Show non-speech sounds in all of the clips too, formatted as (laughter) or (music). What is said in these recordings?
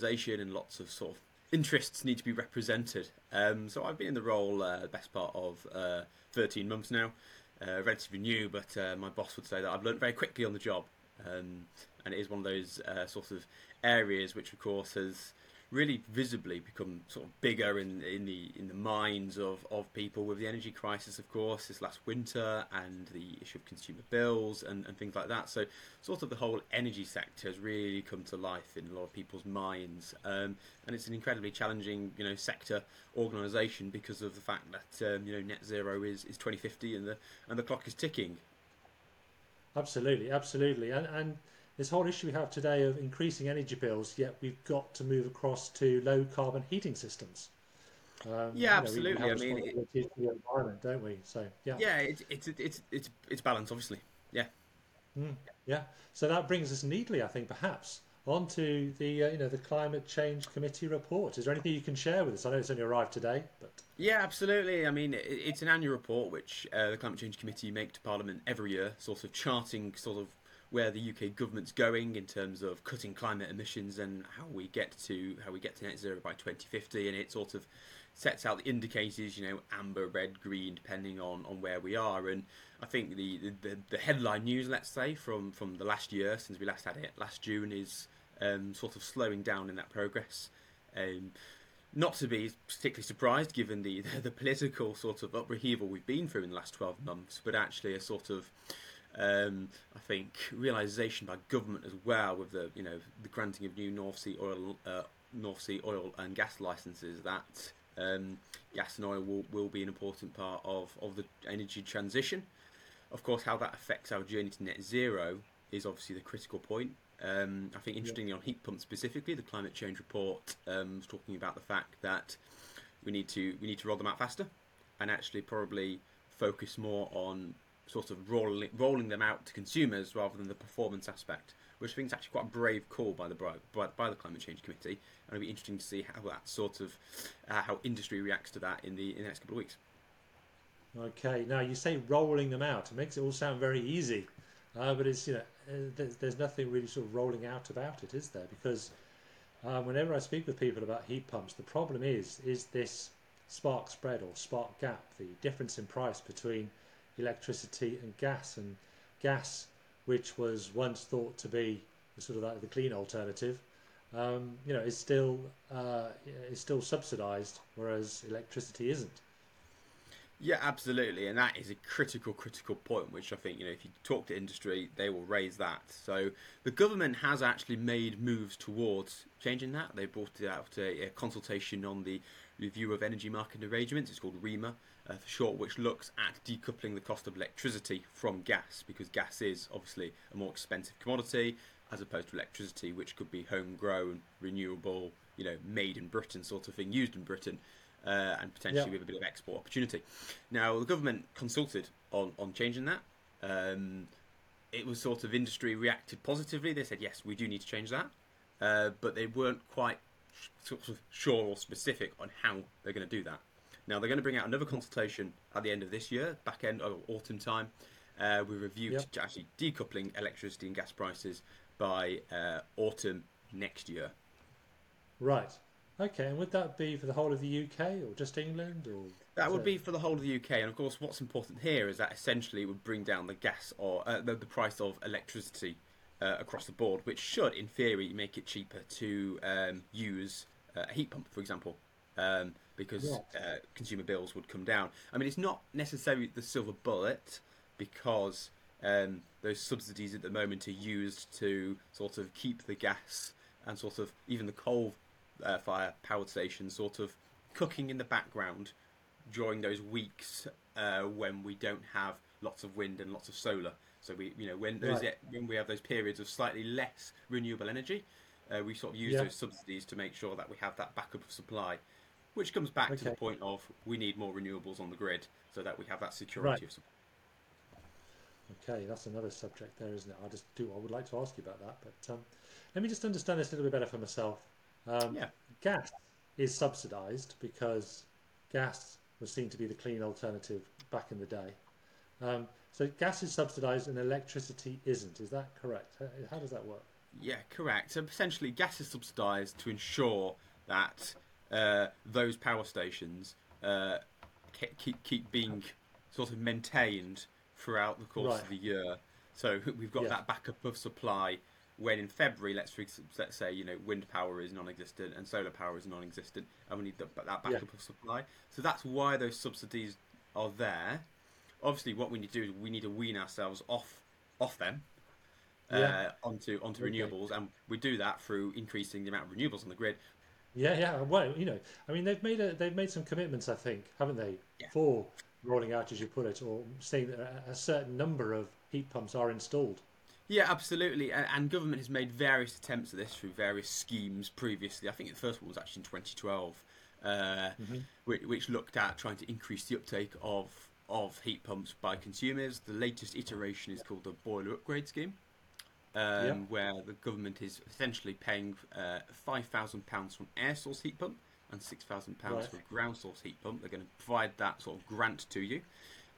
organisation and lots of sort of interests need to be represented. Um, so I've been in the role uh, the best part of uh, 13 months now, uh, relatively new, but uh, my boss would say that I've learned very quickly on the job. Um, and it is one of those uh, sort of areas which, of course, has really visibly become sort of bigger in in the in the minds of, of people with the energy crisis, of course, this last winter and the issue of consumer bills and, and things like that. So, sort of the whole energy sector has really come to life in a lot of people's minds, um, and it's an incredibly challenging, you know, sector organisation because of the fact that um, you know net zero is, is 2050 and the and the clock is ticking. Absolutely, absolutely, and and this whole issue we have today of increasing energy bills, yet we've got to move across to low carbon heating systems. Um, yeah, absolutely. Know, I mean, it, the environment, don't we? So yeah, yeah, it's it's it's it's it's balance, obviously. Yeah, mm, yeah. So that brings us neatly, I think, perhaps onto the uh, you know the climate change committee report. Is there anything you can share with us? I know it's only arrived today, but yeah, absolutely. I mean, it's an annual report which uh, the climate change committee make to Parliament every year, sort of charting sort of where the UK government's going in terms of cutting climate emissions and how we get to how we get to net zero by 2050 and it sort of sets out the indicators you know amber red green depending on on where we are. And i think the the, the headline news let's say from from the last year since we last had it last june is um, sort of slowing down in that progress. Um, not to be particularly surprised given the, the, (laughs) the political sort of upheaval we've been through in the last 12 months but actually a sort of um, I think realization by government as well with the you know the granting of new North Sea oil uh, North Sea oil and gas licenses that um, gas and oil will, will be an important part of, of the energy transition. Of course, how that affects our journey to net zero is obviously the critical point. Um, I think interestingly on heat pumps specifically, the climate change report um, was talking about the fact that we need to we need to roll them out faster, and actually probably focus more on sort of rolling rolling them out to consumers rather than the performance aspect, which I think is actually quite a brave call by the by, by the climate change committee, and it'll be interesting to see how that sort of uh, how industry reacts to that in the in the next couple of weeks. Okay, now you say rolling them out. It makes it all sound very easy, uh, but it's you know uh, there's, there's, nothing really sort of rolling out about it, is there? Because uh, whenever I speak with people about heat pumps, the problem is is this spark spread or spark gap, the difference in price between electricity and gas. And gas, which was once thought to be sort of like the clean alternative, um, you know, is still uh, is still subsidised, whereas electricity isn't. Yeah, absolutely, and that is a critical, critical point. Which I think you know, if you talk to industry, they will raise that. So the government has actually made moves towards changing that. They brought it out a, a consultation on the review of energy market arrangements. It's called REMA, uh, for short, which looks at decoupling the cost of electricity from gas, because gas is obviously a more expensive commodity as opposed to electricity, which could be homegrown, renewable, you know, made in Britain sort of thing, used in Britain, uh, and potentially with a bit of export opportunity. Now, the government consulted on, on changing that. Um, it was sort of industry reacted positively. They said, yes, we do need to change that. Uh, but they weren't quite sort of sure or specific on how they're going to do that. Now they're going to bring out another consultation at the end of this year, back end of autumn time, uh, with a review yep. to actually decoupling electricity and gas prices by uh, autumn next year. Right. Okay, and would that be for the whole of the UK or just England or? That would be for the whole of the UK, and of course, what's important here is that essentially it would bring down the gas or uh, the, the, price of electricity uh, across the board, which should, in theory, make it cheaper to um, use uh, a heat pump, for example. Um, because uh, consumer bills would come down. I mean, it's not necessarily the silver bullet because um, those subsidies at the moment are used to sort of keep the gas and sort of even the coal uh, fire power stations sort of cooking in the background during those weeks uh, when we don't have lots of wind and lots of solar. So we, you know, when those right. when we have those periods of slightly less renewable energy, uh, we sort of use yeah. those subsidies to make sure that we have that backup of supply which comes back okay. to the point of we need more renewables on the grid so that we have that security right. of supply. Okay, that's another subject there, isn't it? I just do. I would like to ask you about that, but um, let me just understand this a little bit better for myself. Um, yeah. Gas is subsidised because gas was seen to be the clean alternative back in the day. Um, so gas is subsidised and electricity isn't. Is that correct? How does that work? Yeah, correct. So essentially, gas is subsidised to ensure that uh, those power stations uh, keep keep being sort of maintained throughout the course Right. of the year. So (laughs) we've got Yeah. that backup of supply. When in February, let's let's say you know wind power is non-existent and solar power is non-existent, and we need the, that backup Yeah. of supply. So that's why those subsidies are there. Obviously, what we need to do is we need to wean ourselves off off them Yeah. uh, onto onto Okay. renewables, and we do that through increasing the amount of renewables on the grid. Yeah, yeah. Well, you know, I mean, they've made a, they've made some commitments, I think, haven't they, Yeah. for rolling out, as you put it, or saying that a- certain number of heat pumps are installed. Yeah, absolutely, and, and government has made various attempts at this through various schemes previously. I think the first one was actually in 2012, uh, which, which looked at trying to increase the uptake of of heat pumps by consumers. The latest iteration is called the boiler upgrade scheme. Um, Yeah. where the government is essentially paying uh, five thousand pounds for air source heat pump and six thousand pounds Right. for ground source heat pump. They're going to provide that sort of grant to you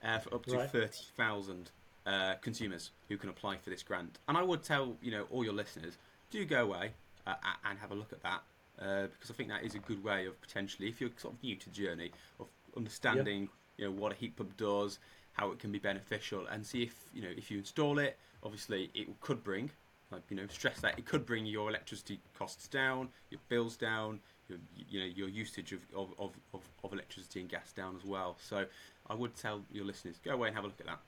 uh, for up to Right. thirty thousand uh, consumers who can apply for this grant. And I would tell you know all your listeners do go away uh, and have a look at that uh, because I think that is a good way of potentially, if you're sort of new to the journey of understanding you know what a heat pump does, how it can be beneficial, and see if you know if you install it. Obviously, it could bring, like you know, stress that it could bring your electricity costs down, your bills down, your you know your usage of of, of, of, electricity and gas down as well. So I would tell your listeners go away and have a look at that.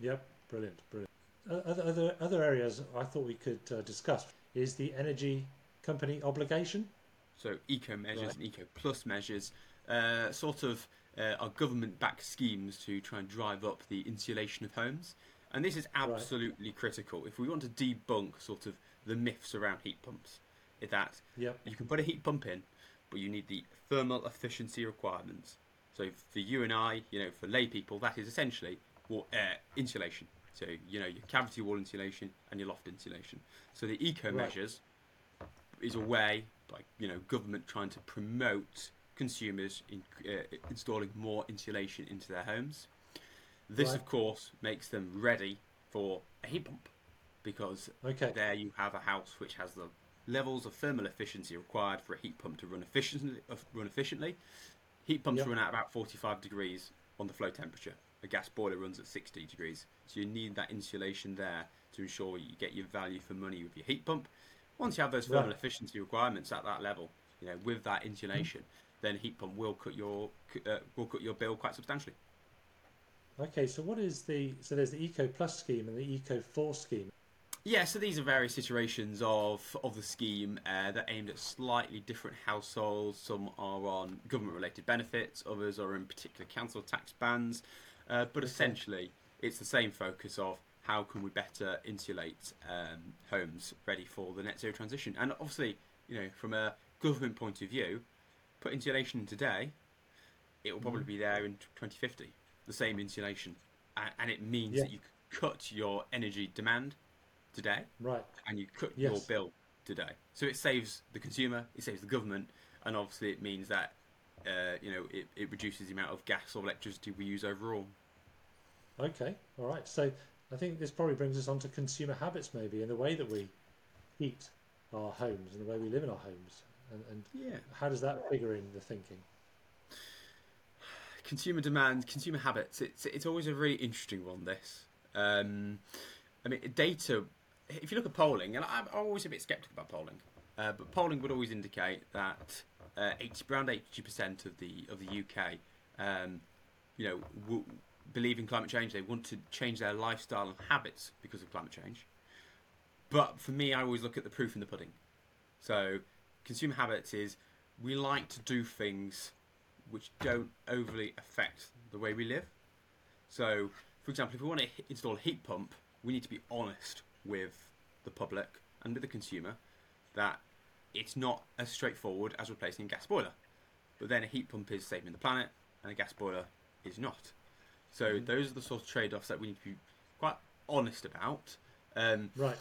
Yep, brilliant, brilliant. Other other other areas I thought we could uh, discuss is the energy company obligation. So eco measures Right. and eco plus measures, uh, sort of, uh, are government-backed schemes to try and drive up the insulation of homes, and this is absolutely critical if we want to debunk sort of the myths around heat pumps. Is that Yep. you can put a heat pump in, but you need the thermal efficiency requirements. So for you and I, you know, for lay people, that is essentially wa- uh, insulation. So you know your cavity wall insulation and your loft insulation. So the eco Right. measures is a way, like you know, government trying to promote consumers in uh, installing more insulation into their homes. This, Right. of course, makes them ready for a heat pump because Okay. there you have a house which has the levels of thermal efficiency required for a heat pump to run efficiently. uh, Run efficiently. Heat pumps Yep. run at about 45 degrees on the flow temperature. A gas boiler runs at 60 degrees. So you need that insulation there to ensure you get your value for money with your heat pump. Once you have those thermal Right. efficiency requirements at that level, you know, with that insulation, then heat pump will cut your uh, will cut your bill quite substantially. Okay. So what is the so there's the Eco Plus scheme and the Eco Four scheme. Yeah, so these are various iterations of of the scheme uh, that aimed at slightly different households. Some are on government-related benefits, others are in particular council tax bans. Uh, but essentially, it's the same focus of how can we better insulate um, homes ready for the net zero transition. And obviously, you know, from a government point of view, put insulation in today, it will probably be there in 2050. The same insulation, and it means Yeah. that you cut your energy demand today Right. and you cut your bill today. So it saves the consumer, it saves the government, and obviously it means that uh, you know it, it reduces the amount of gas or electricity we use overall. Okay. All right. So I think this probably brings us on to consumer habits, maybe, and the way that we heat our homes and the way we live in our homes, and, and Yeah. how does that figure in the thinking? Consumer demand, consumer habits. It's it's always a really interesting one. This, um, I mean, data. If you look at polling, and I'm always a bit skeptical about polling, uh, but polling would always indicate that uh, 80, around eighty percent of the of the UK, um, you know, w- believe in climate change. They want to change their lifestyle and habits because of climate change. But for me, I always look at the proof in the pudding. So, consumer habits is we like to do things which don't overly affect the way we live. So, for example, if we want to install a heat pump, we need to be honest with the public and with the consumer that it's not as straightforward as replacing a gas boiler. But then a heat pump is saving the planet, and a gas boiler is not. So those are the sort of trade-offs that we need to be quite honest about. Um, Right.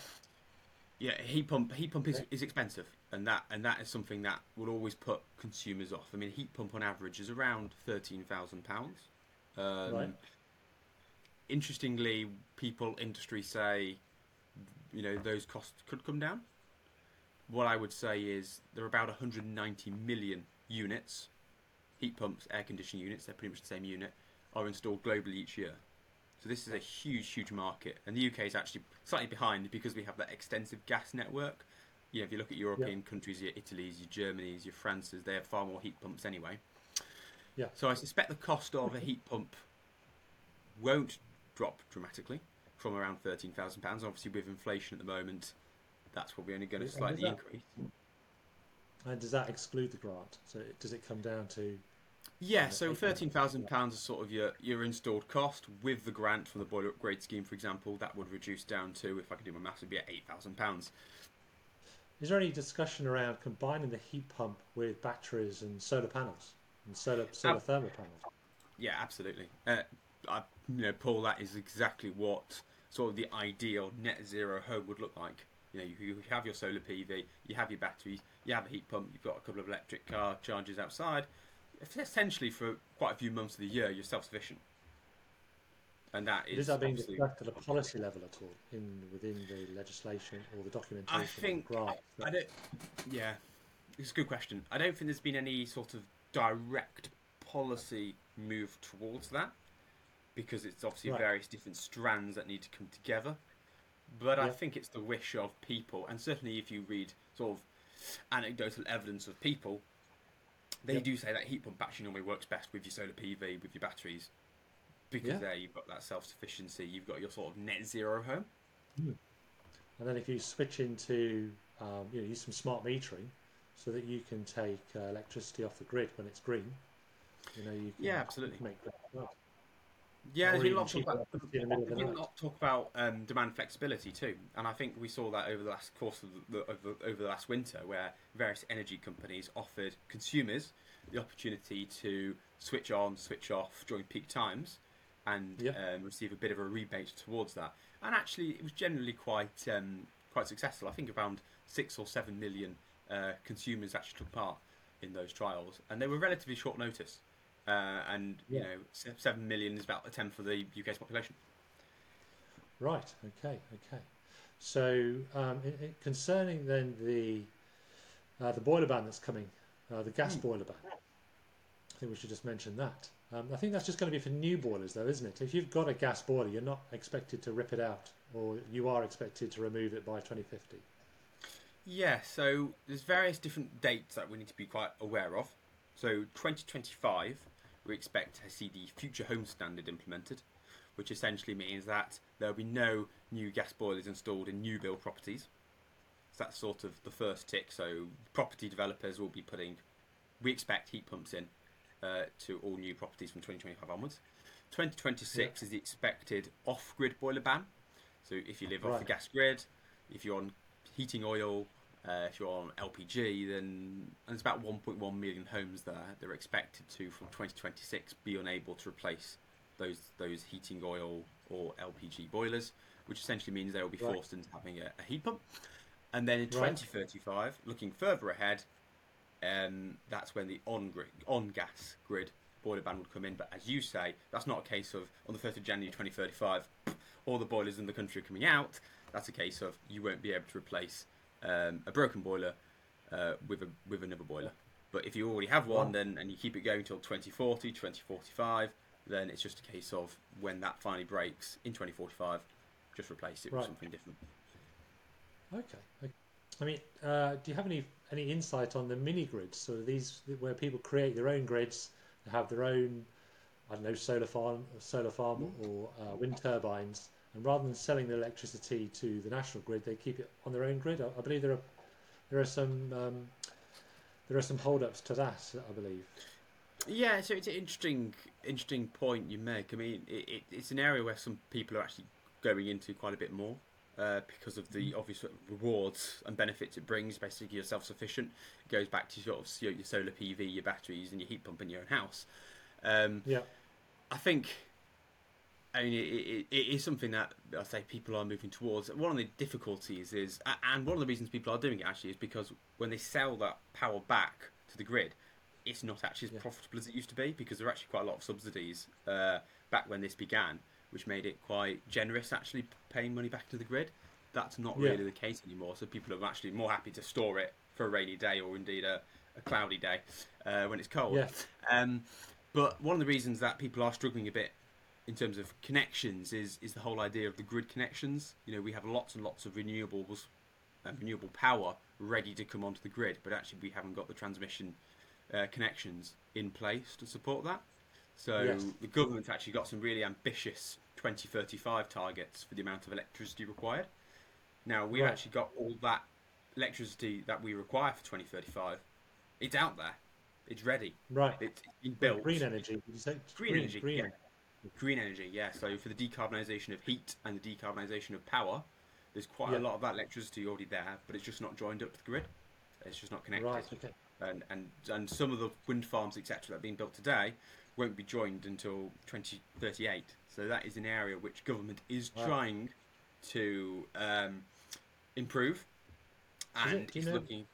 yeah, heat pump heat pump is, is expensive, and that and that is something that will always put consumers off. I mean, a heat pump on average is around thirteen thousand pounds. Um, Right. Interestingly, people industry say you know those costs could come down. What I would say is there are about 190 million units, heat pumps, air conditioning units. They're pretty much the same unit, are installed globally each year. So this is a huge, huge market, and the UK is actually slightly behind because we have that extensive gas network. Know, if you look at European countries, your Italy's, your Germany's, your France's, they have far more heat pumps anyway. Yeah. So I suspect the cost of a heat pump won't drop dramatically from around thirteen thousand pounds. Obviously, with inflation at the moment, that's probably only going to slightly is that- increase. And does that exclude the grant? So does it come down to Yeah, And so thirteen thousand pounds is sort of your your installed cost with the grant from the boiler upgrade scheme, for example. That would reduce down to, if I can do my maths, would be at eight thousand pounds. Is there any discussion around combining the heat pump with batteries and solar panels and solar solar Ab- thermal panels? Yeah, absolutely. Uh, I, you know, Paul, that is exactly what sort of the ideal net zero home would look like. You know, you, you have your solar PV, you have your batteries, you have a heat pump, you've got a couple of electric car chargers outside. Essentially, for quite a few months of the year, you're self-sufficient, and that is Is that being discussed at a policy level at all in within the legislation or the documentation? I think grant? I don't. Yeah, it's a good question. I don't think there's been any sort of direct policy move towards that because it's obviously Right. various different strands that need to come together. But I think it's the wish of people, and certainly if you read sort of anecdotal evidence of people, they do say that heat pump actually normally works best with your solar PV, with your batteries, because Yeah. there you've got that self sufficiency, you've got your sort of net zero home. And then if you switch into, um, you know, use some smart metering so that you can take uh, electricity off the grid when it's green, you know, you can Yeah, absolutely. make that work. Yeah, there's been a lot of talk about electricity in the middle of the There's been a lot talk about um, demand flexibility too, and I think we saw that over the last course of the, over, over the last winter, where various energy companies offered consumers the opportunity to switch on, switch off during peak times, and Yeah. um, receive a bit of a rebate towards that. And actually, it was generally quite um, quite successful. I think around six or seven million uh, consumers actually took part in those trials, and they were relatively short notice. Uh, and you know, seven million is about a tenth of the UK's population. Right. Okay. Okay. So, um, i i concerning then the uh, the boiler ban that's coming, uh, the gas Hmm. boiler ban. I think we should just mention that. Um, I think that's just going to be for new boilers, though, isn't it? If you've got a gas boiler, you're not expected to rip it out, or you are expected to remove it by 2050. Yeah, so there's various different dates that we need to be quite aware of. So 2025, we expect to see the Future Home Standard implemented, which essentially means that there'll be no new gas boilers installed in new build properties. So that's sort of the first tick. So property developers will be putting, we expect heat pumps in uh, to all new properties from 2025 onwards. 2026 is the expected off-grid boiler ban. So if you live off the gas grid, if you're on heating oil, uh, if you're on LPG, then there's about 1.1 million homes there. They're expected to, from 2026, be unable to replace those those heating oil or LPG boilers, which essentially means they will be Right. forced into having a, a heat pump. And then in Right. 2035, looking further ahead, um, that's when the on grid, on gas grid boiler ban would come in. But as you say, that's not a case of on the 1st of January 2035, all the boilers in the country are coming out. That's a case of you won't be able to replace um, a broken boiler uh, with a with another boiler. But if you already have one, then and you keep it going till 2040, 2045, then it's just a case of when that finally breaks in 2045, just replace it Right. with something different. Okay. okay. I mean, uh, do you have any any insight on the mini grids? So these where people create their own grids, have their own, I don't know, solar farm, solar farm or uh, wind turbines, and rather than selling the electricity to the national grid, they keep it on their own grid. I, I believe there are there are some um, there are some hold-ups to that. I believe. Yeah, so it's an interesting, interesting point you make. I mean, it, it, it's an area where some people are actually going into quite a bit more uh, because of the obvious rewards and benefits it brings. Basically, you're self-sufficient. It goes back to sort of your, your solar PV, your batteries, and your heat pump in your own house. Um, Yeah. I think. I mean, it, it, it is something that I say people are moving towards. One of the difficulties is, and one of the reasons people are doing it actually is because when they sell that power back to the grid, it's not actually as Yeah. profitable as it used to be because there are actually quite a lot of subsidies uh, back when this began, which made it quite generous actually paying money back to the grid. that's not Yeah. really the case anymore. So people are actually more happy to store it for a rainy day or indeed a, a cloudy day uh, when it's cold. Yeah. Um, but one of the reasons that people are struggling a bit in terms of connections is is the whole idea of the grid connections. You know, we have lots and lots of renewables and renewable power ready to come onto the grid, but actually we haven't got the transmission uh, connections in place to support that. So Yes. the government's actually got some really ambitious 2035 targets for the amount of electricity required. Now we've Right. actually got all that electricity that we require for 2035. It's out there. It's ready. Right. It's been built. Green energy. Say Green energy, Green. yeah. Green energy, yeah. So for the decarbonisation of heat and the decarbonisation of power, there's quite Yeah. a lot of that electricity already there, but it's just not joined up to the grid. It's just not connected. Right. Okay. And, and and some of the wind farms, etc., that are being built today won't be joined until 2038. So that is an area which government is Wow. trying to um, improve, Is it- and do you know- looking.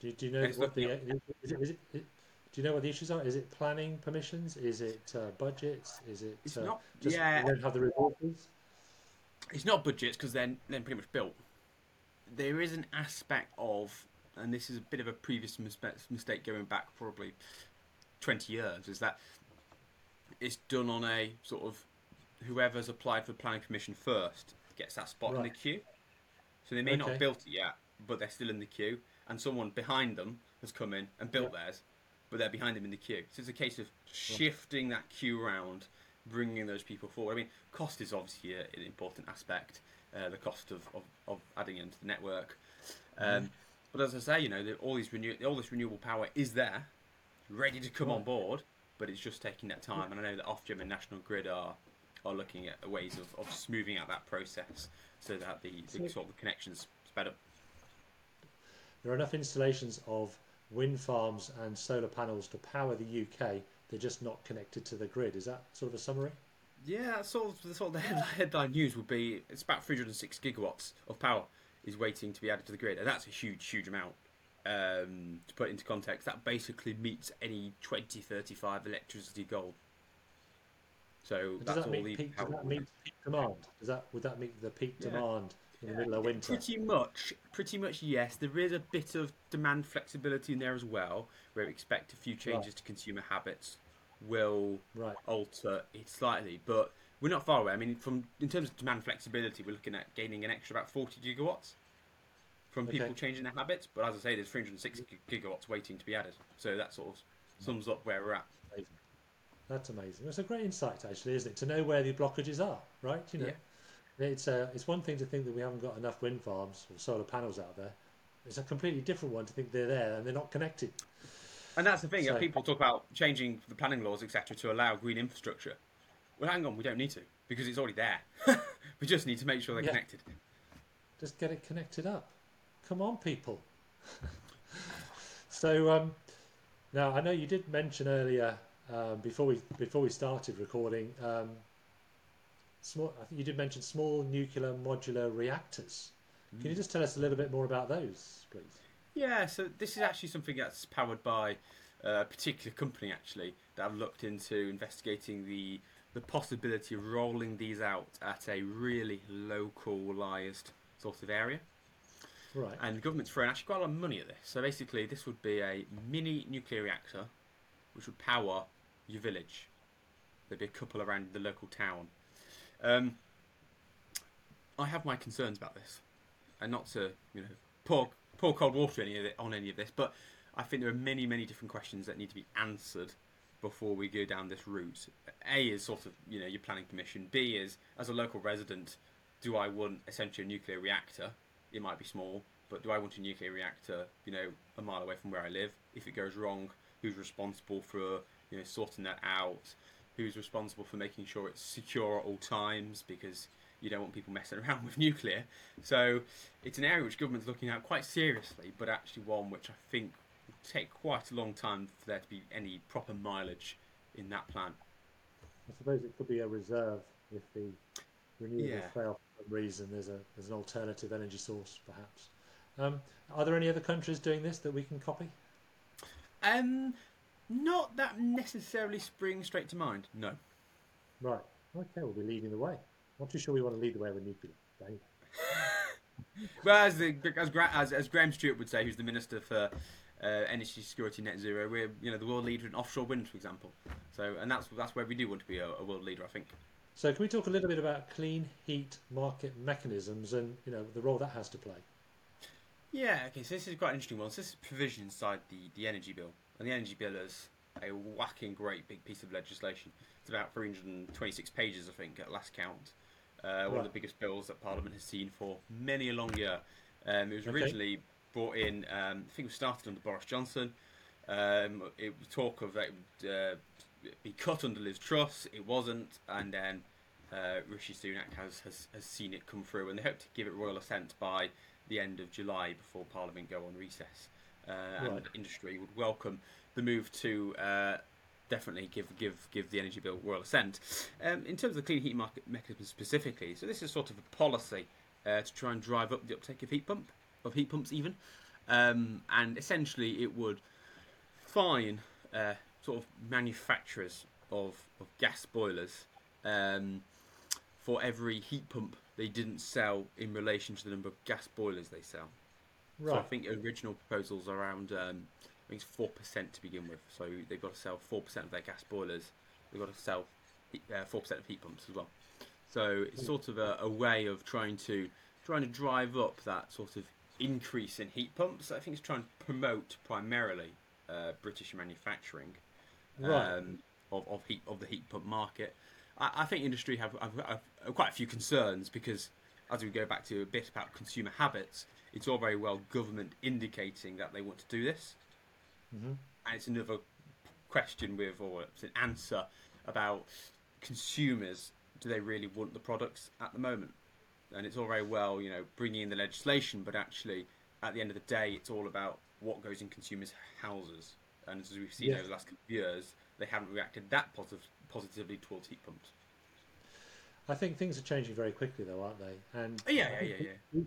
Do, you- do you know what the is it, is it, it- do you know what the issues are? Is it planning permissions? Is it uh, budgets? Is it It's uh, not- just yeah. don't have the resources? it's not budgets because then they're pretty much built. There is an aspect of, and this is a bit of a previous mispe- mistake going back probably twenty years, is that it's done on a sort of whoever's applied for planning permission first gets that spot in the queue. So they may not have built it yet, but they're still in the queue, and someone behind them has come in and built theirs, but they're behind them in the queue. So it's a case of shifting that queue around, bringing those people forward. I mean, cost is obviously a, an important aspect, uh, the cost of, of, of adding into the network. Um, But as I say, you know, all these renew- all this renewable power is there, ready to come on board, but it's just taking that time. And I know that Ofgem and National Grid are are looking at ways of, of smoothing out that process so that the, the So- sort of connections sped up. There are enough installations of wind farms and solar panels to power the UK. They're just not connected to the grid. Is that sort of a summary? Yeah, that's sort of the sort of the headline, (laughs) headline news would be it's about 306 gigawatts of power is waiting to be added to the grid, and that's a huge, huge amount. Um, to put into context, that basically meets any 2035 electricity goal. So And that's does that all meet the peak, does that meet peak demand? Does that would that meet the peak Yeah. demand in the middle of winter? Pretty much, pretty much yes. There is a bit of demand flexibility in there as well, where we expect a few changes to consumer habits will Right. alter it slightly, but we're not far away. I mean, from in terms of demand flexibility, we're looking at gaining an extra about 40 gigawatts from people Okay. changing their habits. But as I say, there's 306 gi- gigawatts waiting to be added, so that sort of sums up where we're at. Amazing. That's amazing. It's a great insight, actually, isn't it? To know where the blockages are, right? You know, Yeah. it's uh, it's one thing to think that we haven't got enough wind farms or solar panels out there. It's a completely different one to think they're there and they're not connected. And that's the thing. So- people talk about changing the planning laws, etc., to allow green infrastructure. Well, hang on, we don't need to because it's already there. (laughs) we just need to make sure they're Yeah. connected. Just get it connected up. Come on, people. (laughs) so um, now I know you did mention earlier um, before we before we started recording. Um, small, I think you did mention small nuclear modular reactors. Can you just tell us a little bit more about those, please? Yeah, so this is actually something that's powered by a particular company actually that I've looked into investigating the the possibility of rolling these out at a really localized sort of area. Right. And the government's throwing actually quite a lot of money at this. So basically, this would be a mini nuclear reactor which would power your village. There'd be a couple around the local town. Um, I have my concerns about this, and not to you know pour pour cold water any it, on any of this, but I think there are many many different questions that need to be answered before we go down this route. A is sort of you know your planning permission. B is as a local resident, do I want essentially a nuclear reactor? It might be small, but do I want a nuclear reactor? You know, a mile away from where I live. If it goes wrong, who's responsible for you know sorting that out? Who's responsible for making sure it's secure at all times? Because you don't want people messing (laughs) around with nuclear. So it's an area which government's looking at quite seriously, but actually one which I think will take quite a long time for there to be any proper mileage in that plan. I suppose it could be a reserve if the renewables Yeah. fail for some reason. There's a there's an alternative energy source, perhaps. Um, are there any other countries doing this that we can copy? Um, not that necessarily spring straight to mind. No. Right. Okay, we'll be leading the way. Not too sure we want to lead the way with nuclear. (laughs) well, as, the, as, as, as Graham Stuart would say, who's the Minister for uh, Energy Security Net Zero, we're you know the world leader in offshore wind, for example. So, and that's that's where we do want to be a, a world leader, I think. So, can we talk a little bit about clean heat market mechanisms and you know the role that has to play? Yeah. Okay. So this is quite an interesting one. So this is provision inside the the energy bill, and the energy bill is a whacking great big piece of legislation. It's about 326 pages, I think, at last count. Uh, right. One of the biggest bills that Parliament has seen for many a long year. Um, it was originally okay. brought in, um, I think it was started under Boris Johnson. Um, it was talk of that uh, be cut under Liz Truss. It wasn't, and then uh, Rishi Sunak has, has, has seen it come through, and they hope to give it royal assent by the end of July before Parliament go on recess. Uh, right. And industry would welcome the move to uh, definitely give give give the energy bill royal assent. Um, in terms of the clean heat market mechanism specifically, so this is sort of a policy uh, to try and drive up the uptake of heat pump of heat pumps even, um, and essentially it would fine uh, sort of manufacturers of, of gas boilers um, for every heat pump they didn't sell in relation to the number of gas boilers they sell. Right. So I think original proposals around um, I think it's four percent to begin with. So they've got to sell four percent of their gas boilers. They've got to sell uh, four uh, percent of heat pumps as well. So it's sort of a, a, way of trying to trying to drive up that sort of increase in heat pumps. I think it's trying to promote primarily uh, British manufacturing right. um, of, of heat of the heat pump market. I, I think industry have, have, have, quite a few concerns because as we go back to a bit about consumer habits, it's all very well government indicating that they want to do this, Mm-hmm. And it's another question with, or it's an answer about consumers. Do they really want the products at the moment? And it's all very well, you know, bringing in the legislation, but actually, at the end of the day, it's all about what goes in consumers' houses. And as we've seen over the last couple of years, they haven't reacted that positive, positively towards heat pumps. I think things are changing very quickly, though, aren't they? And oh, yeah, yeah, yeah, yeah.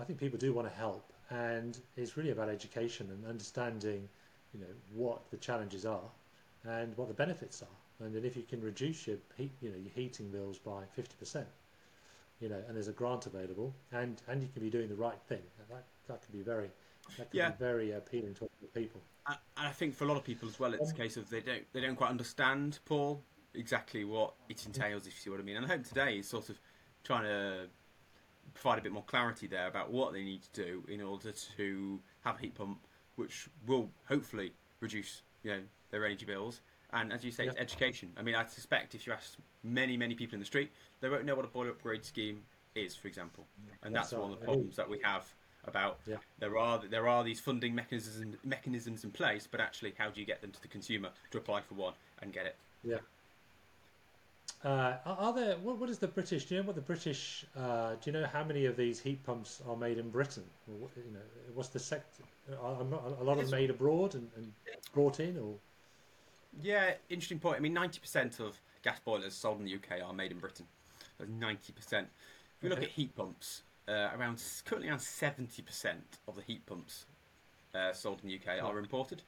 I think people do want to help, and it's really about education and understanding you know what the challenges are and what the benefits are. And then if you can reduce your heat, you know, your heating bills by fifty percent, you know, and there's a grant available, and and you can be doing the right thing. That that could be very that yeah. be very appealing to people. And I think for a lot of people as well, it's um, a case of they don't they don't quite understand Paul exactly what it entails. If you see what I mean. And I hope today is sort of trying to provide a bit more clarity there about what they need to do in order to have a heat pump which will hopefully reduce you know their energy bills. And as you say, yeah. it's education. I mean, I suspect if you ask many, many people in the street, they won't know what a boiler upgrade scheme is, for example. And that's, that's one of the problems that we have about yeah. there are there are these funding mechanisms mechanisms in place, but actually, how do you get them to the consumer to apply for one and get it? Yeah. Uh, are there what, what is the British? Do you know what the British? Uh, do you know how many of these heat pumps are made in Britain? Or, you know, what's the sector? Are, not, a lot of them made abroad and, and, brought in, or? Yeah, interesting point. I mean, ninety percent of gas boilers sold in the UK are made in Britain. That's ninety percent. If we look at heat pumps, uh, around currently around seventy percent of the heat pumps uh, sold in the UK are imported.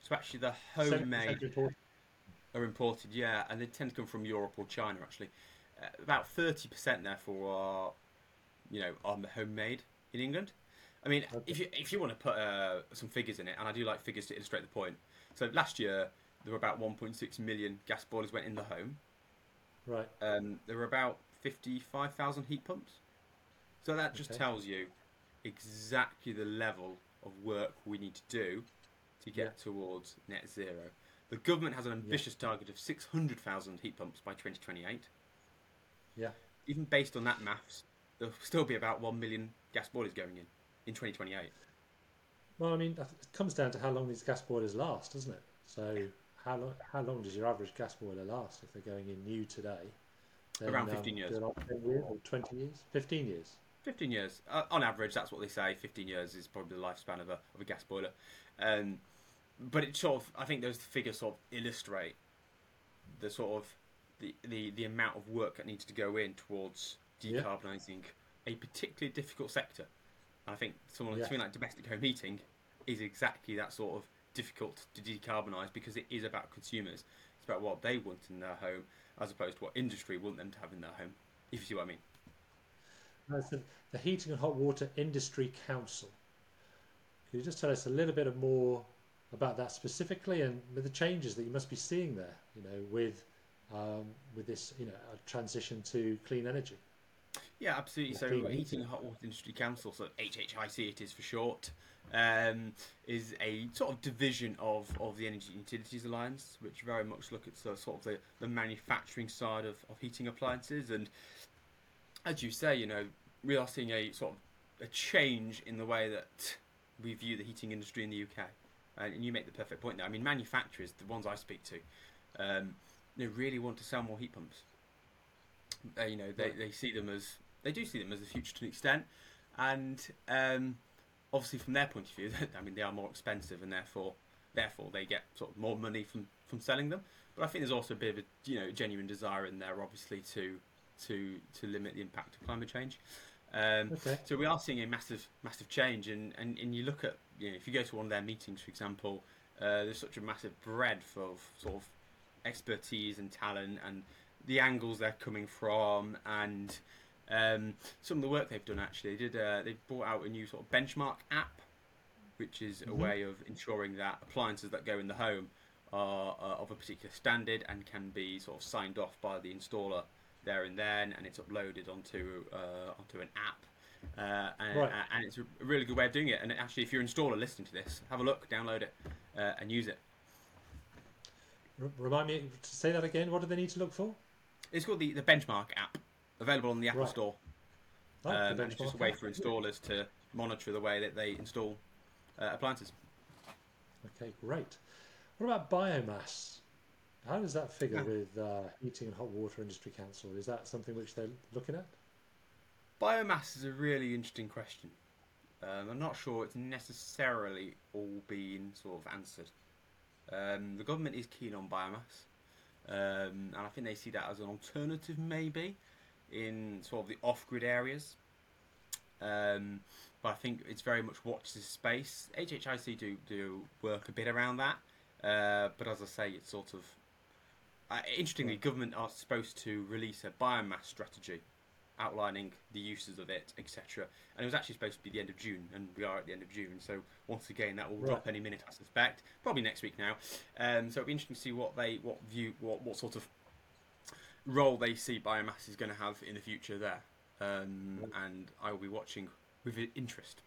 So actually, the homemade are imported, yeah, and they tend to come from Europe or China. Actually, uh, about thirty percent, therefore, are you know are homemade in England. I mean, okay. if you if you want to put uh, some figures in it, and I do like figures to illustrate the point. So last year there were about 1.6 million gas boilers went in the home. Right. Um, there were about 55,000 heat pumps. So that just okay. tells you exactly the level of work we need to do to get yeah. towards net zero. The government has an ambitious yeah. target of 600,000 heat pumps by 2028. Yeah. Even based on that maths, there'll still be about 1 million gas boilers going in in 2028. Well, I mean, it comes down to how long these gas boilers last, doesn't it? So, how long, how long does your average gas boiler last if they're going in new today? Then, Around 15 um, years. 10 years 20 years? 15 years. 15 years. Uh, on average, that's what they say. 15 years is probably the lifespan of a, of a gas boiler. Um, but it sort of, I think those figures sort of illustrate the sort of the, the, the amount of work that needs to go in towards decarbonising yeah. a particularly difficult sector. And I think someone, yeah. something like domestic home heating is exactly that sort of difficult to decarbonise because it is about consumers. It's about what they want in their home as opposed to what industry want them to have in their home, if you see what I mean. That's the, the Heating and Hot Water Industry Council. Could you just tell us a little bit more about that specifically and with the changes that you must be seeing there, you know, with um, with this, you know, transition to clean energy? Yeah, absolutely. So, the Heating and Hot Water Industry Council, so HHIC it is for short, um, is a sort of division of, of the Energy Utilities Alliance, which very much look at sort of the, the manufacturing side of, of heating appliances. And as you say, you know, we are seeing a sort of a change in the way that we view the heating industry in the UK. And you make the perfect point there. I mean, manufacturers, the ones I speak to, um, they really want to sell more heat pumps. Uh, you know, they, they see them as they do see them as the future to an extent, and um, obviously from their point of view, (laughs) I mean they are more expensive, and therefore therefore they get sort of more money from from selling them. But I think there's also a bit of a you know genuine desire in there, obviously to to to limit the impact of climate change. Um, okay. So we are seeing a massive massive change, and, and, and you look at you know if you go to one of their meetings, for example, uh, there's such a massive breadth of sort of expertise and talent and the angles they're coming from and um, some of the work they've done actually they did uh, they brought out a new sort of benchmark app which is mm-hmm. a way of ensuring that appliances that go in the home are uh, of a particular standard and can be sort of signed off by the installer there and then and it's uploaded onto uh, onto an app uh, and, right. and, it's a really good way of doing it and actually if you're an installer listening to this have a look download it uh, and use it remind me to say that again what do they need to look for it's called the, the Benchmark app, available on the Apple right. Store. Oh, um, and it's just a way for installers to monitor the way that they install uh, appliances. Okay, great. What about biomass? How does that figure with uh, Heating and Hot Water Industry Council? Is that something which they're looking at? Biomass is a really interesting question. Um, I'm not sure it's necessarily all been sort of answered. Um, the government is keen on biomass. Um, and I think they see that as an alternative, maybe, in sort of the off-grid areas. Um, but I think it's very much watch this space. HHIC do do work a bit around that, uh, but as I say, it's sort of uh, interestingly, yeah. government are supposed to release a biomass strategy outlining the uses of it, etc. And it was actually supposed to be the end of June, and we are at the end of June. So once again, that will right. drop any minute, I suspect. Probably next week now. Um, so it'll be interesting to see what they, what view, what what sort of role they see biomass is going to have in the future there. Um, and I will be watching with interest.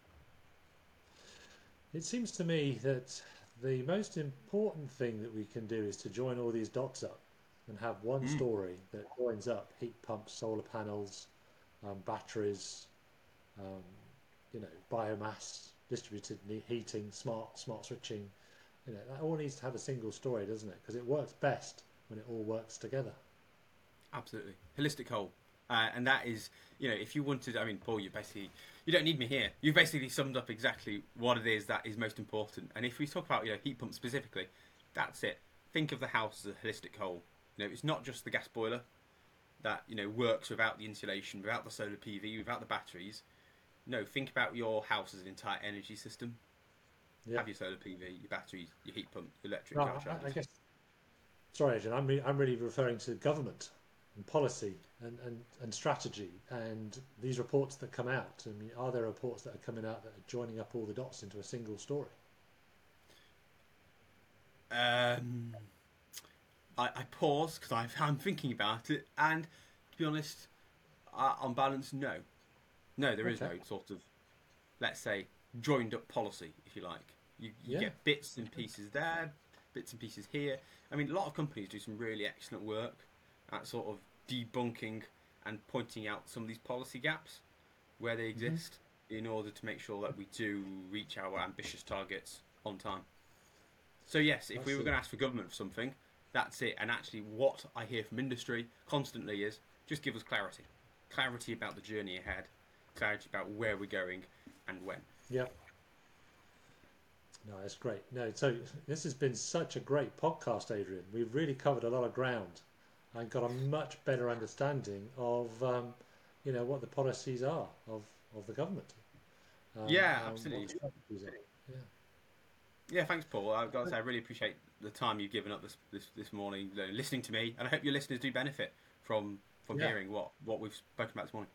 It seems to me that the most important thing that we can do is to join all these dots up and have one mm. story that joins up heat pumps, solar panels, um, batteries, um, you know, biomass, distributed heating, smart smart switching. You know, that all needs to have a single story, doesn't it? Because it works best when it all works together. Absolutely, holistic whole, uh, and that is, you know, if you wanted, I mean, Paul, you basically, you don't need me here. You've basically summed up exactly what it is that is most important. And if we talk about, you know, heat pumps specifically, that's it. Think of the house as a holistic whole. You know, it's not just the gas boiler that you know works without the insulation, without the solar PV, without the batteries. No, think about your house as an entire energy system. Yeah. Have your solar PV, your batteries, your heat pump, your electric no, car chargers. I, I guess. Sorry, Adrian. I'm re- I'm really referring to government and policy and, and, and strategy and these reports that come out. I mean, are there reports that are coming out that are joining up all the dots into a single story? Um, I, I pause because I'm thinking about it, and to be honest, uh, on balance, no, no, there is okay. no sort of, let's say, joined up policy, if you like. You, you yeah. get bits and pieces there, bits and pieces here. I mean, a lot of companies do some really excellent work at sort of debunking and pointing out some of these policy gaps where they mm-hmm. exist mm-hmm. in order to make sure that we do reach our ambitious targets on time. So yes, if we were going to ask for government for something, that's it. And actually, what I hear from industry constantly is just give us clarity. Clarity about the journey ahead, clarity about where we're going and when. Yeah. No, that's great. No, so this has been such a great podcast, Adrian. We've really covered a lot of ground and got a much better understanding of, um, you know, what the policies are of, of the government. Um, yeah, absolutely. Yeah. Yeah, thanks, Paul. I've got to say, I really appreciate the time you've given up this this, this morning, listening to me, and I hope your listeners do benefit from from yeah. hearing what what we've spoken about this morning.